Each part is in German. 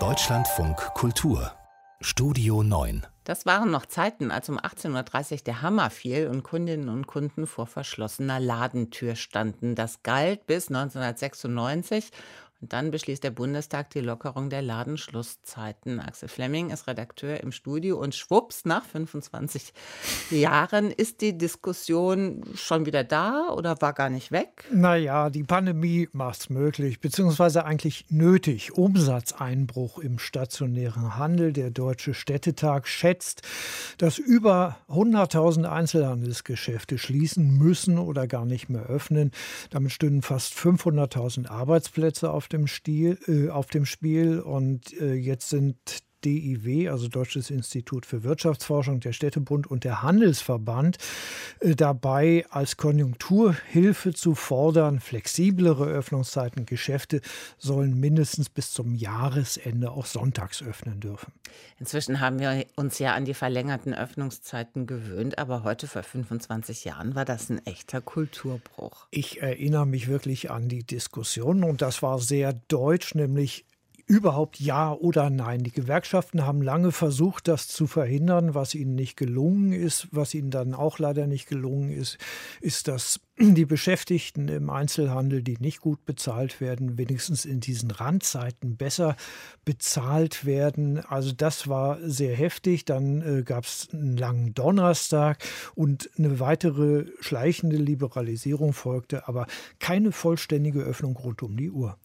Deutschlandfunk Kultur Studio 9 Das waren noch Zeiten, als um 18.30 Uhr der Hammer fiel und Kundinnen und Kunden vor verschlossener Ladentür standen. Das galt bis 1996 dann beschließt der Bundestag die Lockerung der Ladenschlusszeiten. Axel Fleming ist Redakteur im Studio und schwupps, nach 25 Jahren ist die Diskussion schon wieder da oder war gar nicht weg? Naja, die Pandemie macht es möglich, beziehungsweise eigentlich nötig. Umsatzeinbruch im stationären Handel. Der Deutsche Städtetag schätzt, dass über 100.000 Einzelhandelsgeschäfte schließen müssen oder gar nicht mehr öffnen. Damit stünden fast 500.000 Arbeitsplätze auf dem, Stil, äh, auf dem Spiel und äh, jetzt sind DIW, also Deutsches Institut für Wirtschaftsforschung, der Städtebund und der Handelsverband äh, dabei, als Konjunkturhilfe zu fordern, flexiblere Öffnungszeiten. Geschäfte sollen mindestens bis zum Jahresende auch sonntags öffnen dürfen. Inzwischen haben wir uns ja an die verlängerten Öffnungszeiten gewöhnt, aber heute vor 25 Jahren war das ein echter Kulturbruch. Ich erinnere mich wirklich an die Diskussion und das war sehr deutsch, nämlich überhaupt ja oder nein. Die Gewerkschaften haben lange versucht, das zu verhindern. Was ihnen nicht gelungen ist, was ihnen dann auch leider nicht gelungen ist, ist, dass die Beschäftigten im Einzelhandel, die nicht gut bezahlt werden, wenigstens in diesen Randzeiten besser bezahlt werden. Also das war sehr heftig. Dann äh, gab es einen langen Donnerstag und eine weitere schleichende Liberalisierung folgte, aber keine vollständige Öffnung rund um die Uhr.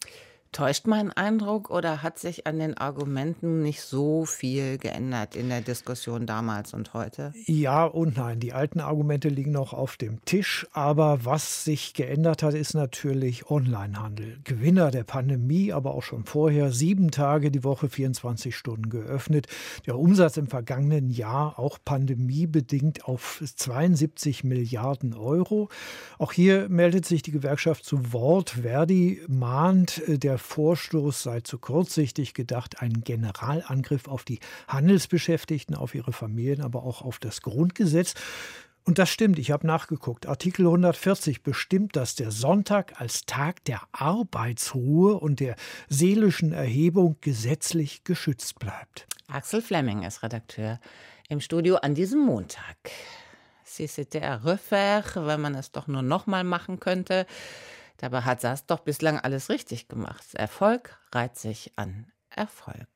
Täuscht mein Eindruck oder hat sich an den Argumenten nicht so viel geändert in der Diskussion damals und heute? Ja und nein. Die alten Argumente liegen noch auf dem Tisch. Aber was sich geändert hat, ist natürlich Onlinehandel. Gewinner der Pandemie, aber auch schon vorher. Sieben Tage die Woche, 24 Stunden geöffnet. Der Umsatz im vergangenen Jahr, auch pandemiebedingt, auf 72 Milliarden Euro. Auch hier meldet sich die Gewerkschaft zu Wort. Verdi mahnt, äh, der Vorstoß sei zu kurzsichtig gedacht, ein Generalangriff auf die Handelsbeschäftigten, auf ihre Familien, aber auch auf das Grundgesetz. Und das stimmt, ich habe nachgeguckt. Artikel 140 bestimmt, dass der Sonntag als Tag der Arbeitsruhe und der seelischen Erhebung gesetzlich geschützt bleibt. Axel Fleming ist Redakteur im Studio an diesem Montag. Si c'était à refaire, wenn man es doch nur nochmal machen könnte. Dabei hat Sass doch bislang alles richtig gemacht. Erfolg reiht sich an Erfolg.